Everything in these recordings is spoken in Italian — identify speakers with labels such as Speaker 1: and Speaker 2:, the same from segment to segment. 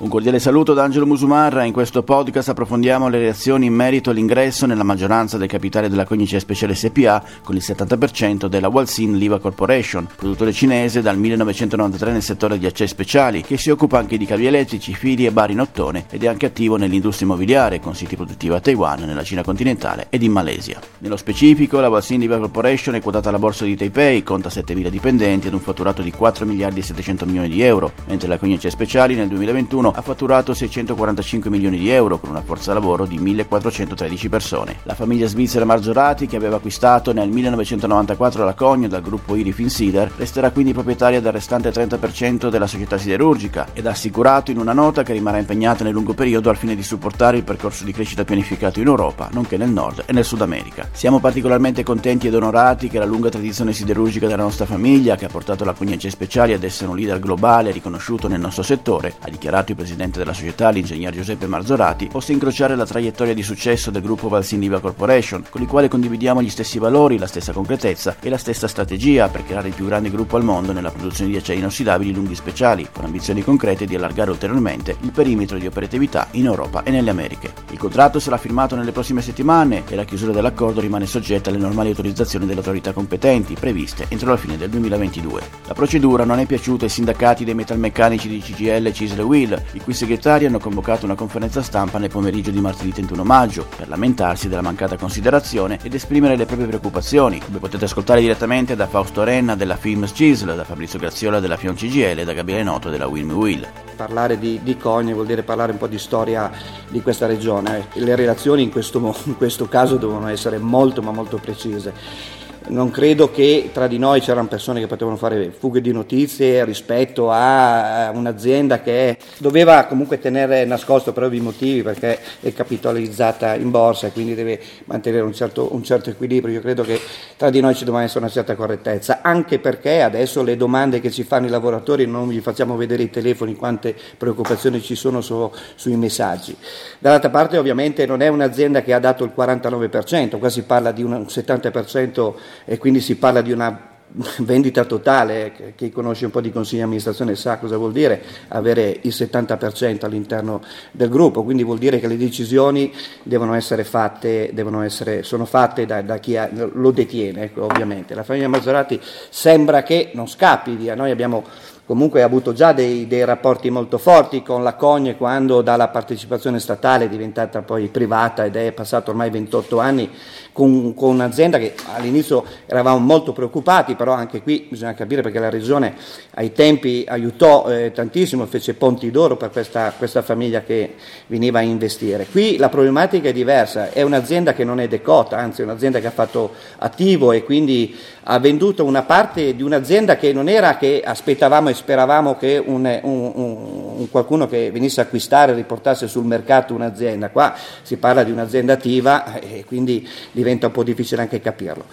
Speaker 1: Un cordiale saluto da Angelo Musumarra. In questo podcast approfondiamo le reazioni in merito all'ingresso nella maggioranza del capitale della Cognice Speciale SPA con il 70% della Walsin Liva Corporation, produttore cinese dal 1993 nel settore di accessi speciali, che si occupa anche di cavi elettrici, fili e bar in ottone ed è anche attivo nell'industria immobiliare con siti produttivi a Taiwan, nella Cina continentale ed in Malesia. Nello specifico, la Walsin Liva Corporation è quotata alla borsa di Taipei, conta 7.000 dipendenti ed un fatturato di 4 miliardi e 700 milioni di euro, mentre la Cognice Speciali nel 2021 ha fatturato 645 milioni di euro con una forza lavoro di 1413 persone. La famiglia svizzera Marzorati, che aveva acquistato nel 1994 la Cogno dal gruppo Iri Finsider, resterà quindi proprietaria del restante 30% della società siderurgica ed ha assicurato in una nota che rimarrà impegnata nel lungo periodo al fine di supportare il percorso di crescita pianificato in Europa, nonché nel Nord e nel Sud America. Siamo particolarmente contenti ed onorati che la lunga tradizione siderurgica della nostra famiglia, che ha portato la Cognace Speciali ad essere un leader globale riconosciuto nel nostro settore, ha dichiarato il presidente della società, l'ingegner Giuseppe Marzorati, possa incrociare la traiettoria di successo del gruppo Valsindiva Corporation, con il quale condividiamo gli stessi valori, la stessa concretezza e la stessa strategia per creare il più grande gruppo al mondo nella produzione di acciai inossidabili lunghi speciali, con ambizioni concrete di allargare ulteriormente il perimetro di operatività in Europa e nelle Americhe. Il contratto sarà firmato nelle prossime settimane e la chiusura dell'accordo rimane soggetta alle normali autorizzazioni delle autorità competenti previste entro la fine del 2022. La procedura non è piaciuta ai sindacati dei metalmeccanici di CGL, Cisle Will, i cui segretari hanno convocato una conferenza stampa nel pomeriggio di martedì 31 maggio per lamentarsi della mancata considerazione ed esprimere le proprie preoccupazioni, come potete ascoltare direttamente da Fausto Renna della Films Cisl, da Fabrizio Graziola della Fion CGL e da Gabriele Noto della Wilm Will.
Speaker 2: Parlare di, di Cogne vuol dire parlare un po' di storia di questa regione. Le relazioni in questo, in questo caso devono essere molto ma molto precise non credo che tra di noi c'erano persone che potevano fare fughe di notizie rispetto a un'azienda che doveva comunque tenere nascosto per ovvi motivi perché è capitalizzata in borsa e quindi deve mantenere un certo, un certo equilibrio. Io credo che tra di noi ci debba essere una certa correttezza, anche perché adesso le domande che ci fanno i lavoratori non gli facciamo vedere i telefoni, quante preoccupazioni ci sono su, sui messaggi. Dall'altra parte ovviamente non è un'azienda che ha dato il 49%, qua si parla di un 70% e quindi si parla di una vendita totale, chi conosce un po' di consiglio di amministrazione sa cosa vuol dire avere il 70% all'interno del gruppo, quindi vuol dire che le decisioni devono essere fatte, devono essere, sono fatte da, da chi ha, lo detiene, ecco, ovviamente. La famiglia Mazzorati sembra che non scappi via, noi abbiamo comunque avuto già dei, dei, rapporti molto forti con la Cogne quando dalla partecipazione statale è diventata poi privata ed è passato ormai 28 anni con, con, un'azienda che all'inizio eravamo molto preoccupati, però anche qui bisogna capire perché la Regione ai tempi aiutò eh, tantissimo, fece ponti d'oro per questa, questa, famiglia che veniva a investire. Qui la problematica è diversa, è un'azienda che non è decota, anzi è un'azienda che ha fatto attivo e quindi ha venduto una parte di un'azienda che non era che aspettavamo e speravamo che un, un, un, qualcuno che venisse a acquistare riportasse sul mercato un'azienda, qua si parla di un'azienda attiva e quindi diventa diventa un po' difficile anche capirlo.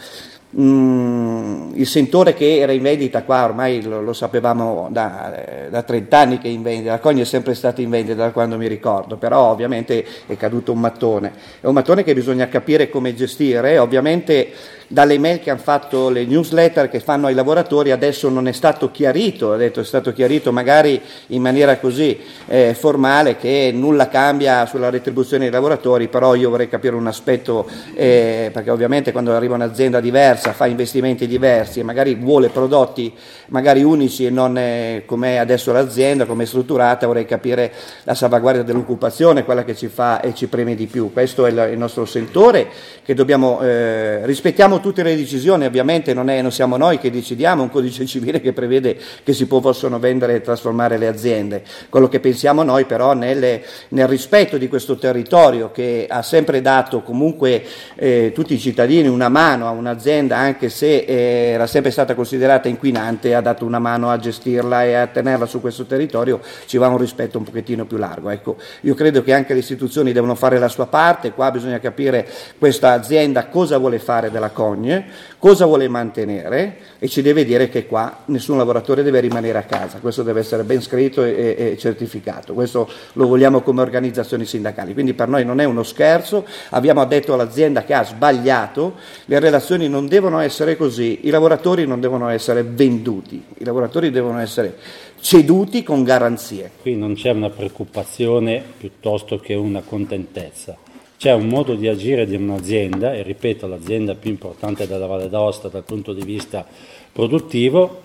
Speaker 2: Mm, il sentore che era in vendita qua ormai lo, lo sapevamo da, da, 30 anni che è in vendita, la cogna è sempre stata in vendita da quando mi ricordo, però ovviamente è caduto un mattone, è un mattone che bisogna capire come gestire, ovviamente dalle mail che hanno fatto le newsletter che fanno ai lavoratori adesso non è stato chiarito, ha detto è stato chiarito magari in maniera così eh, formale che nulla cambia sulla retribuzione dei lavoratori, però io vorrei capire un aspetto, eh, perché ovviamente quando arriva un'azienda diversa fa investimenti diversi e magari vuole prodotti magari unici e non eh, come adesso l'azienda, come è strutturata, vorrei capire la salvaguardia dell'occupazione, quella che ci fa e ci preme di più. Questo è il, il nostro sentore che dobbiamo eh, rispettiamo prendiamo tutte le decisioni, ovviamente non, è, non, siamo noi che decidiamo, un codice civile che prevede che si possono vendere e trasformare le aziende. Quello che pensiamo noi però nelle, nel rispetto di questo territorio che ha sempre dato comunque eh, tutti i cittadini una mano a un'azienda, anche se eh, era sempre stata considerata inquinante, ha dato una mano a gestirla e a tenerla su questo territorio, ci va un rispetto un pochettino più largo. Ecco, io credo che anche le istituzioni devono fare la sua parte, qua bisogna capire questa azienda cosa vuole fare della cosa cogne, cosa vuole mantenere? E ci deve dire che qua nessun lavoratore deve rimanere a casa, questo deve essere ben scritto e, e certificato, questo lo vogliamo come organizzazioni sindacali, quindi per noi non è uno scherzo, abbiamo detto all'azienda che ha sbagliato, le relazioni non devono essere così, i lavoratori non devono essere venduti, i lavoratori devono essere ceduti con garanzie.
Speaker 3: Qui non c'è una preoccupazione piuttosto che una contentezza. C'è un modo di agire di un'azienda, e ripeto, l'azienda più importante della Valle d'Aosta dal punto di vista produttivo,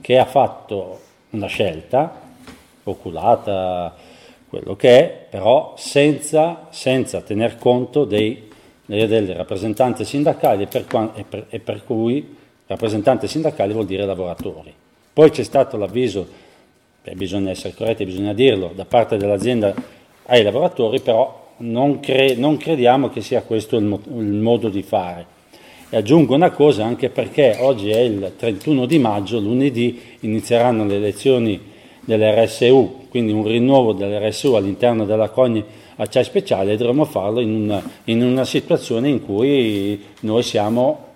Speaker 3: che ha fatto una scelta, oculata, quello che è, però senza, senza tener conto dei, dei rappresentanti sindacali e per, e, per, e per cui rappresentante sindacale vuol dire lavoratori. Poi c'è stato l'avviso Beh, bisogna essere corretti, bisogna dirlo, da parte dell'azienda ai lavoratori, però non, cre- non crediamo che sia questo il, mo- il, modo di fare. E aggiungo una cosa, anche perché oggi è il 31 di maggio, lunedì inizieranno le elezioni dell'RSU, quindi un rinnovo dell'RSU all'interno della COGNI Acciai Speciale e dovremo farlo in una, in una situazione in cui noi siamo,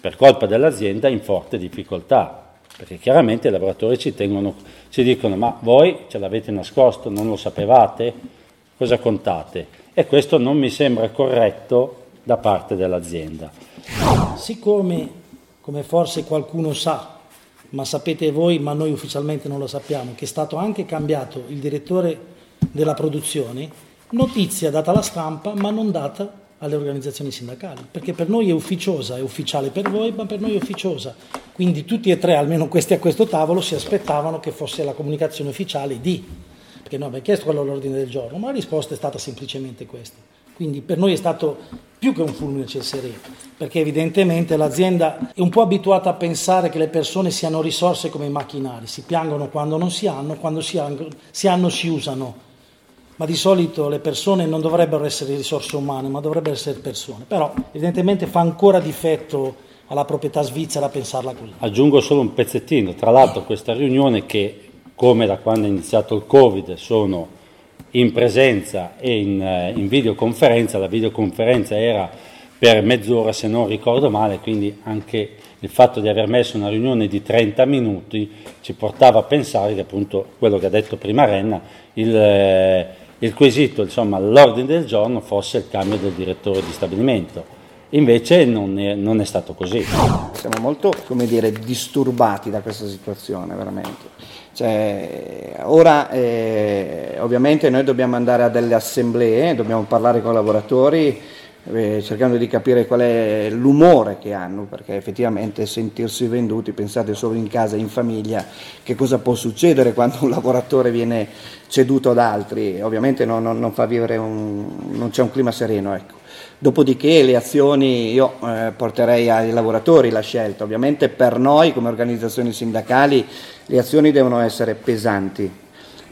Speaker 3: per colpa dell'azienda, in forte difficoltà perché chiaramente i lavoratori ci, tengono, ci dicono ma voi ce l'avete nascosto, non lo sapevate, cosa contate? E questo non mi sembra corretto da parte dell'azienda.
Speaker 4: Siccome, come forse qualcuno sa, ma sapete voi, ma noi ufficialmente non lo sappiamo, che è stato anche cambiato il direttore della produzione, notizia data alla stampa ma non data alle organizzazioni sindacali, perché per noi è ufficiosa, è ufficiale per voi, ma per noi è ufficiosa. Quindi tutti e tre, almeno questi a questo tavolo, si aspettavano che fosse la comunicazione ufficiale di, perché noi abbiamo chiesto quello all'ordine del giorno, ma la risposta è stata semplicemente questa. Quindi per noi è stato più che un fulmine ciel sereno, perché evidentemente l'azienda è un po' abituata a pensare che le persone siano risorse come i macchinari, si piangono quando non si hanno, quando si hanno si, hanno, si usano ma di solito le persone non dovrebbero essere risorse umane, ma dovrebbero essere persone. Però evidentemente fa ancora difetto alla proprietà svizzera pensarla così.
Speaker 3: Aggiungo solo un pezzettino, tra l'altro questa riunione che come da quando è iniziato il Covid sono in presenza e in, eh, in videoconferenza, la videoconferenza era per mezz'ora se non ricordo male, quindi anche il fatto di aver messo una riunione di 30 minuti ci portava a pensare che appunto quello che ha detto prima Renna, il, eh, il quesito, insomma, all'ordine del giorno fosse il cambio del direttore di stabilimento. Invece non è, non è stato così.
Speaker 2: Siamo molto, come dire, disturbati da questa situazione, veramente. Cioè, ora eh, ovviamente noi dobbiamo andare a delle assemblee, dobbiamo parlare con i lavoratori, eh, cercando di capire qual è l'umore che hanno, perché effettivamente sentirsi venduti, pensate solo in casa, in famiglia, che cosa può succedere quando un lavoratore viene ceduto ad altri, ovviamente non, non, non un, non c'è un clima sereno. Ecco. Dopodiché le azioni io eh, porterei ai lavoratori la scelta, ovviamente per noi come organizzazioni sindacali le azioni devono essere pesanti,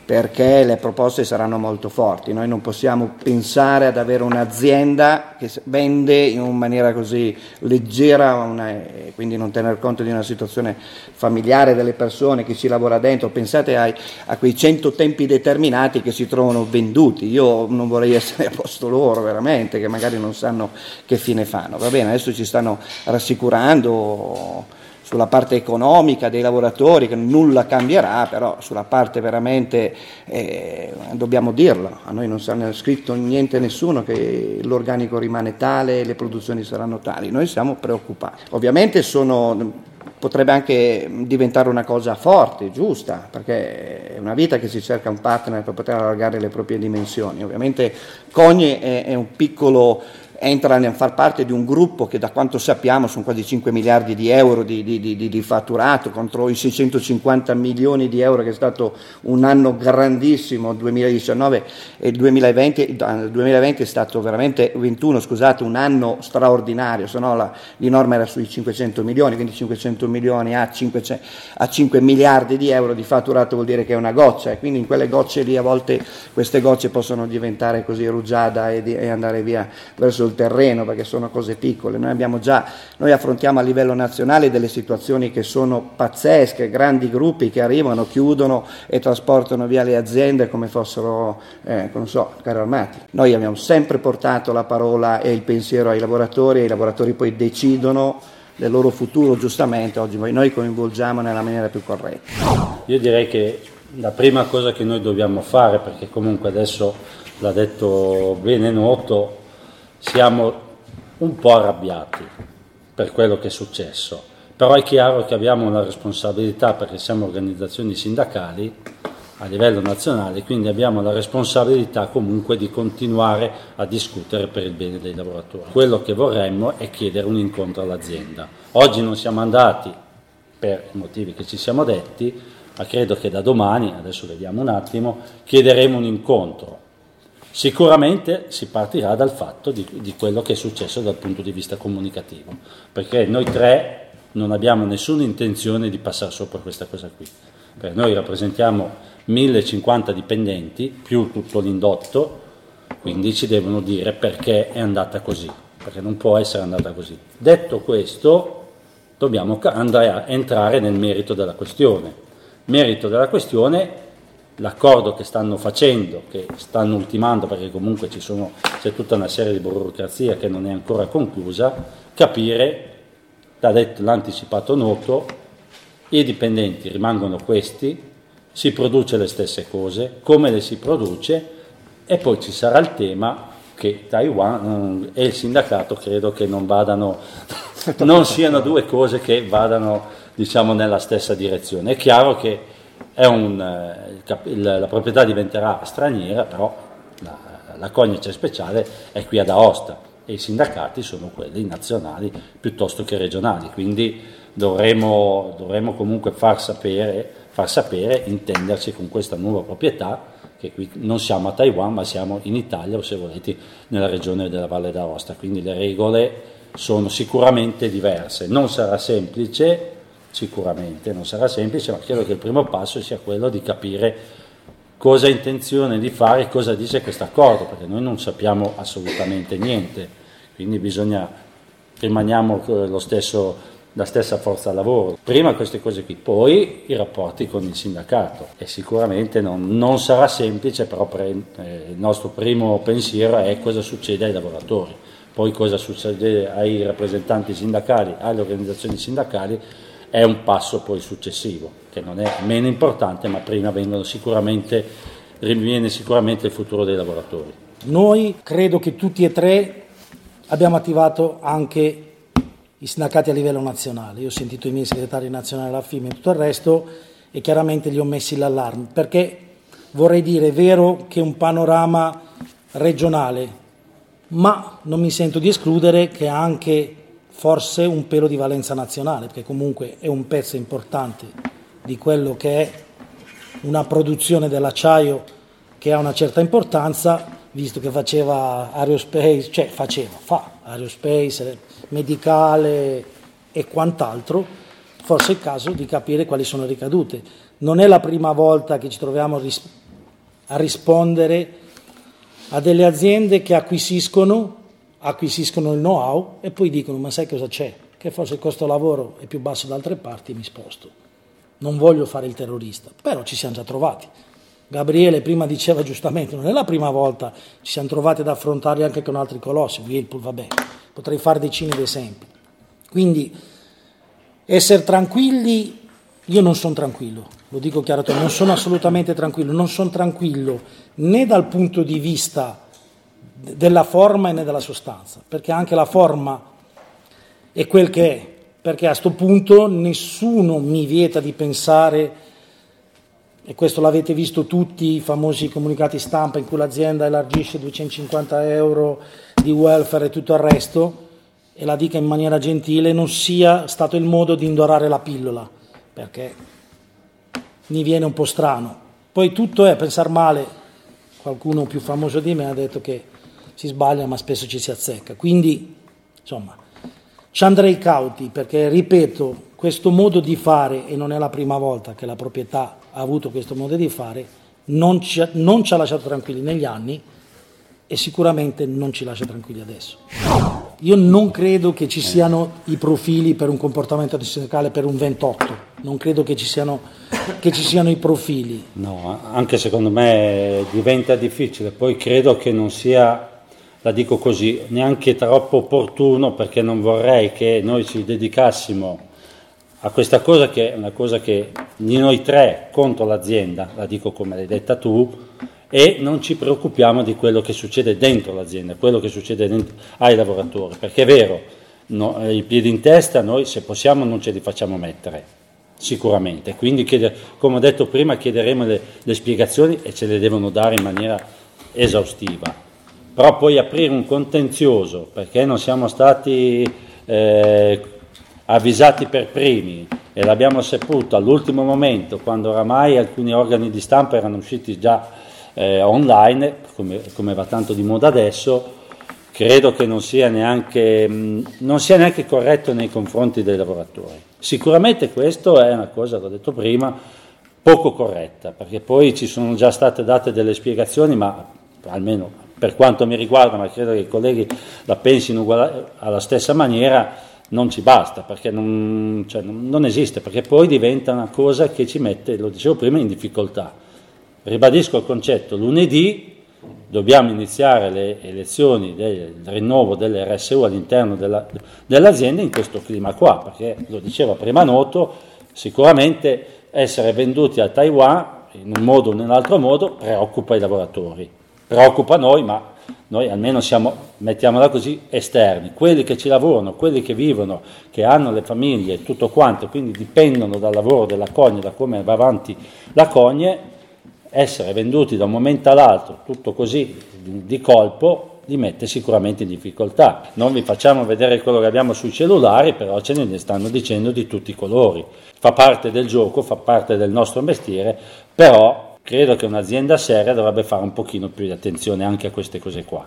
Speaker 2: perché le proposte saranno molto forti. Noi non possiamo pensare ad avere un'azienda che vende in maniera così leggera, una, quindi non tener conto di una situazione familiare delle persone che ci lavora dentro. Pensate ai, a quei cento tempi determinati che si trovano venduti. Io non vorrei essere a posto loro, veramente, che magari non sanno che fine fanno. Va bene, adesso ci stanno rassicurando sulla parte economica dei lavoratori che nulla cambierà, però sulla parte veramente eh, dobbiamo dirlo, a noi non è scritto niente nessuno che l'organico rimane tale le produzioni saranno tali, noi siamo preoccupati. Ovviamente sono, potrebbe anche diventare una cosa forte, giusta, perché è una vita che si cerca un partner per poter allargare le proprie dimensioni. Ovviamente Cogne è, è un piccolo entra a far parte di un gruppo che da quanto sappiamo sono quasi 5 miliardi di euro di, di, di, di, fatturato contro i 650 milioni di euro che è stato un anno grandissimo 2019 e il 2020, il 2020 è stato veramente 21 scusate un anno straordinario se no la, di norma era sui 500 milioni quindi 500 milioni a 5, a 5 miliardi di euro di fatturato vuol dire che è una goccia e quindi in quelle gocce lì a volte queste gocce possono diventare così rugiada e, e andare via verso preso terreno perché sono cose piccole, noi, abbiamo già, noi affrontiamo a livello nazionale delle situazioni che sono pazzesche, grandi gruppi che arrivano, chiudono e trasportano via le aziende come fossero, eh, non so, carri armati. Noi abbiamo sempre portato la parola e il pensiero ai lavoratori e i lavoratori poi decidono del loro futuro giustamente, oggi noi coinvolgiamo nella maniera più corretta.
Speaker 3: Io direi che la prima cosa che noi dobbiamo fare, perché comunque adesso l'ha detto bene noto, siamo un po' arrabbiati per quello che è successo, però è chiaro che abbiamo una responsabilità perché siamo organizzazioni sindacali a livello nazionale, quindi abbiamo la responsabilità comunque di continuare a discutere per il bene dei lavoratori. Quello che vorremmo è chiedere un incontro all'azienda. Oggi non siamo andati per i motivi che ci siamo detti, ma credo che da domani, adesso vediamo un attimo, chiederemo un incontro. Sicuramente si partirà dal fatto di, di quello che è successo dal punto di vista comunicativo, perché noi tre non abbiamo nessuna intenzione di passare sopra questa cosa qui. Perché noi rappresentiamo 1050 dipendenti più tutto l'indotto, quindi ci devono dire perché è andata così, perché non può essere andata così. Detto questo, dobbiamo andare a entrare nel merito della questione. Merito della questione, l'accordo che stanno facendo, che stanno ultimando, perché comunque sono, c'è tutta una serie di burocrazia che non è ancora conclusa, capire, l'ha detto l'anticipato noto, i dipendenti rimangono questi, si produce le stesse cose, come le si produce e poi ci sarà il tema che Taiwan e il sindacato credo che non vadano, non siano due cose che vadano diciamo nella stessa direzione. È chiaro che un, eh, la proprietà diventerà straniera, però la, la cognice speciale è qui ad Aosta e i sindacati sono quelli nazionali piuttosto che regionali, quindi dovremo, dovremo comunque far sapere far sapere, intenderci con questa nuova proprietà, che qui non siamo a Taiwan ma siamo in Italia o se volete nella regione della Valle d'Aosta, quindi le regole sono sicuramente diverse. Non sarà semplice, sicuramente non sarà semplice, ma credo che il primo passo sia quello di capire cosa ha intenzione di fare, cosa dice questo accordo, perché noi non sappiamo assolutamente niente, quindi bisogna, rimaniamo lo stesso la stessa forza lavoro. Prima queste cose qui, poi i rapporti con il sindacato. E sicuramente non, non sarà semplice, però pre, eh, il nostro primo pensiero è cosa succede ai lavoratori, poi cosa succede ai rappresentanti sindacali, alle organizzazioni sindacali è un passo poi successivo, che non è meno importante, ma prima vengono sicuramente, viene sicuramente il futuro dei lavoratori.
Speaker 4: Noi credo che tutti e tre abbiamo attivato anche i sindacati a livello nazionale. Io ho sentito i miei segretari nazionali, la FIM e tutto il resto e chiaramente li ho messi l'allarme perché vorrei dire, è vero che è un panorama regionale, ma non mi sento di escludere che anche forse un pelo di valenza nazionale, perché comunque è un pezzo importante di quello che è una produzione dell'acciaio che ha una certa importanza, visto che faceva aerospace, cioè faceva, fa aerospace, medicale e quant'altro, forse è il caso di capire quali sono le ricadute. Non è la prima volta che ci troviamo a rispondere a delle aziende che acquisiscono, acquisiscono il know-how e poi dicono ma sai cosa c'è? Che forse il costo lavoro è più basso da altre parti e mi sposto. Non voglio fare il terrorista, però ci siamo già trovati. Gabriele prima diceva giustamente, non è la prima volta, ci siamo trovati ad affrontarli anche con altri colossi, Whirlpool, vabbè, potrei fare decine di esempi. Quindi essere tranquilli, io non sono tranquillo, lo dico chiaramente, non sono assolutamente tranquillo, non sono tranquillo né dal punto di vista della forma né della sostanza, perché anche la forma è quel che è, perché a questo punto nessuno mi vieta di pensare e questo l'avete visto tutti, i famosi comunicati stampa in cui l'azienda elargisce 250 euro di welfare e tutto il resto, e la dica in maniera gentile, non sia stato il modo di indorare la pillola, perché mi viene un po' strano. Poi tutto è pensare male, qualcuno più famoso di me ha detto che si sbaglia ma spesso ci si azzecca, quindi insomma ci andrei cauti perché ripeto, questo modo di fare, e non è la prima volta che la proprietà ha avuto questo modo di fare, non ci, non ci ha lasciato tranquilli negli anni e sicuramente non ci lascia tranquilli adesso. Io non credo che ci siano i profili per un comportamento sindacale per un 28, non credo che ci siano, che ci siano i profili.
Speaker 3: No, anche secondo me diventa difficile, poi credo che non sia la dico così, neanche troppo opportuno perché non vorrei che noi ci dedicassimo a questa cosa che è una cosa che di noi tre contro l'azienda, la dico come l'hai detta tu, e non ci preoccupiamo di quello che succede dentro l'azienda, quello che succede dentro, ai lavoratori, perché è vero, no, i piedi in testa noi se possiamo non ce li facciamo mettere, sicuramente, quindi come ho detto prima chiederemo le, le spiegazioni e ce le devono dare in maniera esaustiva però poi aprire un contenzioso perché non siamo stati eh, avvisati per primi e l'abbiamo saputo all'ultimo momento quando oramai alcuni organi di stampa erano usciti già eh, online, come, come, va tanto di moda adesso, credo che non sia, neanche, mh, non sia neanche corretto nei confronti dei lavoratori. Sicuramente questo è una cosa, l'ho detto prima, poco corretta, perché poi ci sono già state date delle spiegazioni, ma almeno per quanto mi riguarda, ma credo che i colleghi la pensino alla stessa maniera, non ci basta, perché non, cioè, non, esiste, perché poi diventa una cosa che ci mette, lo dicevo prima, in difficoltà. Ribadisco il concetto, lunedì dobbiamo iniziare le elezioni del rinnovo delle RSU all'interno della, dell'azienda in questo clima qua, perché lo diceva prima Noto, sicuramente essere venduti a Taiwan in un modo o nell'altro modo preoccupa i lavoratori preoccupa noi, ma noi almeno siamo, mettiamola così, esterni, quelli che ci lavorano, quelli che vivono, che hanno le famiglie e tutto quanto, quindi dipendono dal lavoro della Cogne, da come va avanti la Cogne, essere venduti da un momento all'altro, tutto così di colpo, li mette sicuramente in difficoltà. Non vi facciamo vedere quello che abbiamo sui cellulari, però ce ne stanno dicendo di tutti i colori. Fa parte del gioco, fa parte del nostro mestiere, però credo che un'azienda seria dovrebbe fare un pochino più di attenzione anche a queste cose qua.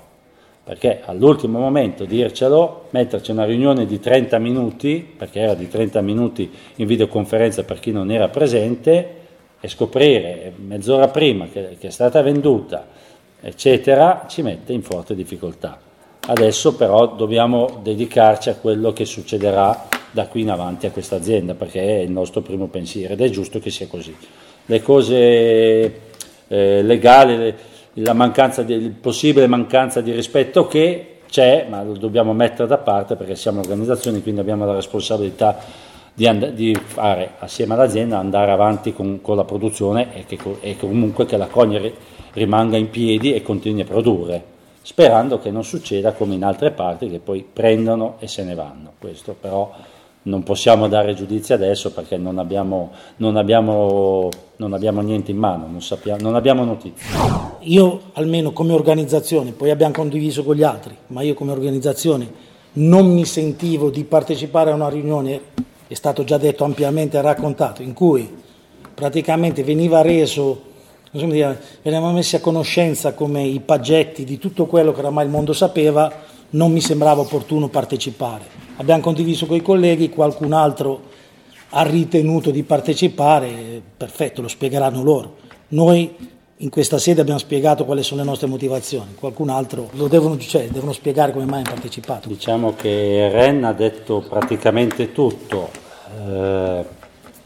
Speaker 3: Perché all'ultimo momento dircelo, metterci una riunione di 30 minuti, perché era di 30 minuti in videoconferenza per chi non era presente, e scoprire mezz'ora prima che, che è stata venduta, eccetera, ci mette in forte difficoltà. Adesso però dobbiamo dedicarci a quello che succederà da qui in avanti a questa azienda, perché è il nostro primo pensiero ed è giusto che sia così le cose eh, legali, la mancanza di, possibile mancanza di rispetto che c'è, ma lo dobbiamo mettere da parte perché siamo organizzazioni, quindi abbiamo la responsabilità di, and- di fare assieme all'azienda, andare avanti con, con la produzione e, che, e, comunque che la cogna rimanga in piedi e continui a produrre, sperando che non succeda come in altre parti che poi prendono e se ne vanno. Questo però non possiamo dare giudizi adesso perché non abbiamo, non abbiamo, non abbiamo niente in mano, non, sappiamo, non abbiamo notizie.
Speaker 4: Io almeno come organizzazione, poi abbiamo condiviso con gli altri, ma io come organizzazione non mi sentivo di partecipare a una riunione, è stato già detto ampiamente raccontato, in cui praticamente veniva reso, dire, venivamo messi a conoscenza come i paggetti di tutto quello che oramai il mondo sapeva, non mi sembrava opportuno partecipare abbiamo condiviso con i colleghi, qualcun altro ha ritenuto di partecipare, perfetto, lo spiegheranno loro. Noi in questa sede abbiamo spiegato quali sono le nostre motivazioni, qualcun altro lo devono, cioè, devono spiegare come mai hanno partecipato.
Speaker 3: Diciamo che Ren ha detto praticamente tutto. Eh,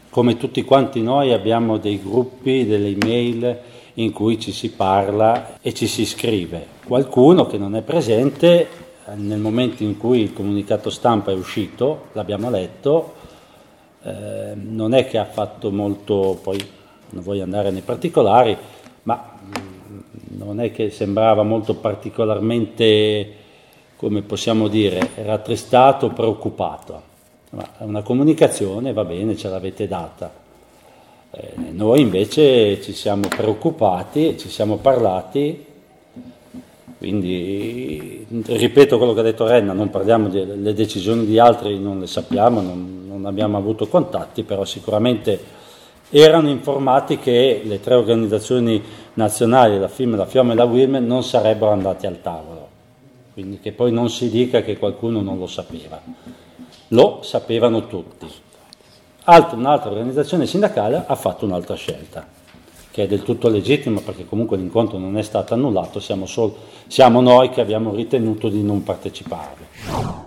Speaker 3: come tutti quanti noi abbiamo dei gruppi, delle email in cui ci si parla e ci si scrive. Qualcuno che non è presente nel momento in cui il comunicato stampa è uscito, l'abbiamo letto, eh, non è che ha fatto molto, poi non voglio andare nei particolari, ma mm, non è che sembrava molto particolarmente, come possiamo dire, rattristato, preoccupato. Ma una comunicazione, va bene, ce l'avete data. Eh, noi invece ci siamo preoccupati, ci siamo parlati quindi ripeto quello che ha detto Renna, non parliamo delle decisioni di altri, non le sappiamo, non, non abbiamo avuto contatti, però sicuramente erano informati che le tre organizzazioni nazionali, la FIM, la FIOM e la WIRM, non sarebbero andate al tavolo. Quindi che poi non si dica che qualcuno non lo sapeva. Lo sapevano tutti. Altra, un'altra organizzazione sindacale ha fatto un'altra scelta. Che è del tutto legittimo perché comunque l'incontro non è stato annullato, siamo, sol- siamo noi che abbiamo ritenuto di non parteciparvi.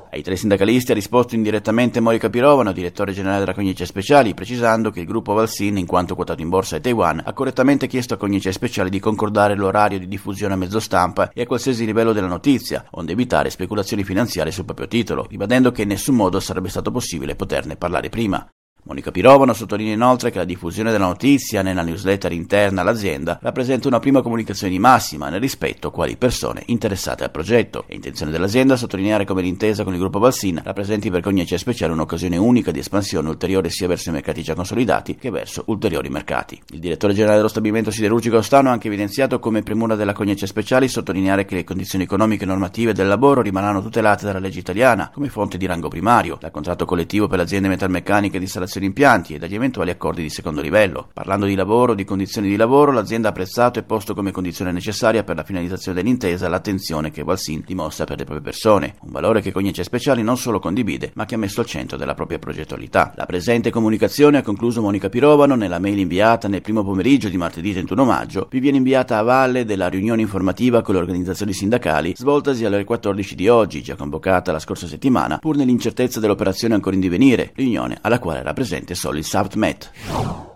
Speaker 1: Ai tre sindacalisti ha risposto indirettamente Monica Pirovano, direttore generale della Cognice Speciali, precisando che il gruppo Valsin, in quanto quotato in borsa a Taiwan, ha correttamente chiesto a Cognice Speciali di concordare l'orario di diffusione a mezzo stampa e a qualsiasi livello della notizia, onde evitare speculazioni finanziarie sul proprio titolo, ribadendo che in nessun modo sarebbe stato possibile poterne parlare prima. Monica Pirovano sottolinea inoltre che la diffusione della notizia nella newsletter interna all'azienda rappresenta una prima comunicazione di massima nel rispetto a quali persone interessate al progetto. È intenzione dell'azienda sottolineare come l'intesa con il gruppo Valsin rappresenti per Cognice Speciale un'occasione unica di espansione ulteriore sia verso i mercati già consolidati che verso ulteriori mercati. Il direttore generale dello stabilimento siderurgico Ostano ha anche evidenziato come premura della Cognice Speciali sottolineare che le condizioni economiche e normative del lavoro rimarranno tutelate dalla legge italiana come fonte di rango primario, dal contratto collettivo per le aziende metalmeccaniche di installazione di impianti e dagli eventuali accordi di secondo livello. Parlando di lavoro, di condizioni di lavoro, l'azienda ha apprezzato e posto come condizione necessaria per la finalizzazione dell'intesa l'attenzione che Valsin dimostra per le proprie persone, un valore che Cognice Speciali non solo condivide, ma che ha messo al centro della propria progettualità. La presente comunicazione, ha concluso Monica Pirovano, nella mail inviata nel primo pomeriggio di martedì 31 maggio, vi viene inviata a valle della riunione informativa con le organizzazioni sindacali svoltasi alle ore 14 di oggi, già convocata la scorsa settimana, pur nell'incertezza dell'operazione ancora in divenire, riunione alla quale era presente solo il SAVTMET.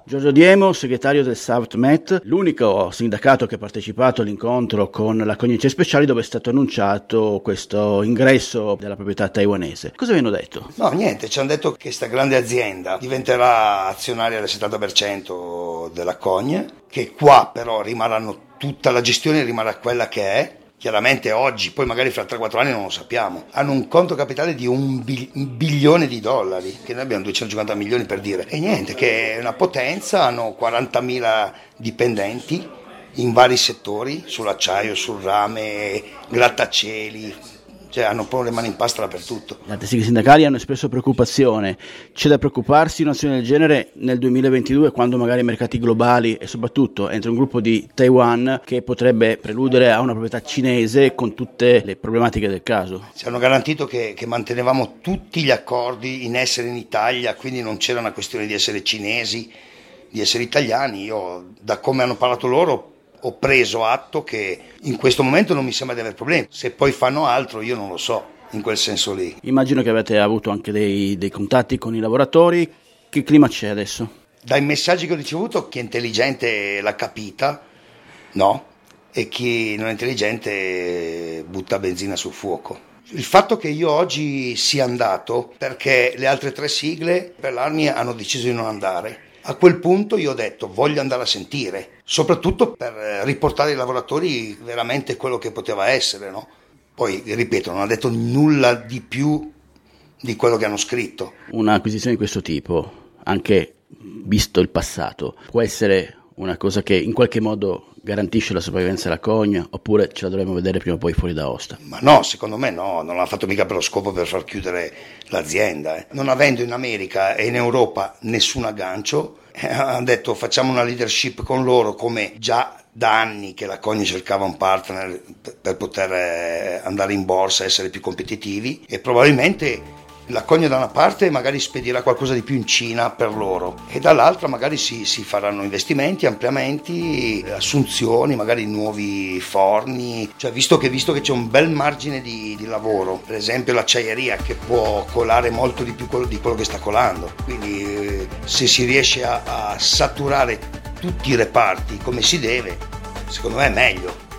Speaker 1: Giorgio Diemo, segretario del SAVTMET, l'unico sindacato che ha partecipato all'incontro con la Cognice Speciali dove è stato annunciato questo ingresso della proprietà taiwanese. Cosa vi hanno detto?
Speaker 5: No, niente, ci hanno detto che questa grande azienda diventerà azionaria del 70% della Cogne, che qua però rimarranno tutta la gestione rimarrà quella che è Chiaramente oggi, poi magari fra 3-4 anni non lo sappiamo. Hanno un conto capitale di un, bilione di dollari, che noi abbiamo 250 milioni per dire. E niente, che è una potenza, hanno 40.000 dipendenti in vari settori, sull'acciaio, sul rame, grattacieli, cioè hanno un po' le mani in pasta dappertutto.
Speaker 1: Gli altri sindacali hanno espresso preoccupazione. C'è da preoccuparsi in un'azione del genere nel 2022 quando magari i mercati globali e soprattutto entra un gruppo di Taiwan che potrebbe preludere a una proprietà cinese con tutte le problematiche del caso.
Speaker 5: Ci hanno garantito che, che mantenevamo tutti gli accordi in essere in Italia, quindi non c'era una questione di essere cinesi, di essere italiani. Io da come hanno parlato loro ho preso atto che in questo momento non mi sembra di avere problemi. Se poi fanno altro io non lo so, in quel senso lì.
Speaker 1: Immagino che avete avuto anche dei, dei contatti con i lavoratori. Che clima c'è adesso?
Speaker 5: Dai messaggi che ho ricevuto, chi è intelligente l'ha capita, no? E chi non è intelligente butta benzina sul fuoco. Il fatto che io oggi sia andato perché le altre tre sigle per l'armi hanno deciso di non andare a quel punto io ho detto voglio andare a sentire, soprattutto per eh, riportare ai lavoratori veramente quello che poteva essere. No? Poi, ripeto, non ha detto nulla di più di quello che hanno scritto.
Speaker 1: Un'acquisizione di questo tipo, anche visto il passato, può essere una cosa che in qualche modo garantisce la sopravvivenza della cogna oppure ce la dovremmo vedere prima o poi fuori da Osta?
Speaker 5: Ma no, secondo me no, non l'ha fatto mica per lo scopo per far chiudere l'azienda. Eh. Non avendo in America e in Europa nessun aggancio, eh, hanno detto facciamo una leadership con loro come già da anni che la Cogni cercava un partner per poter eh, andare in borsa, essere più competitivi e probabilmente la cogna da una parte magari spedirà qualcosa di più in Cina per loro. E dall'altra magari si, si faranno investimenti, ampliamenti, assunzioni, magari nuovi forni, cioè visto che, visto che c'è un bel margine di, di, lavoro, per esempio l'acciaieria che può colare molto di più di quello che sta colando, quindi eh, se si riesce a, a saturare tutti i reparti come si deve, secondo me è meglio.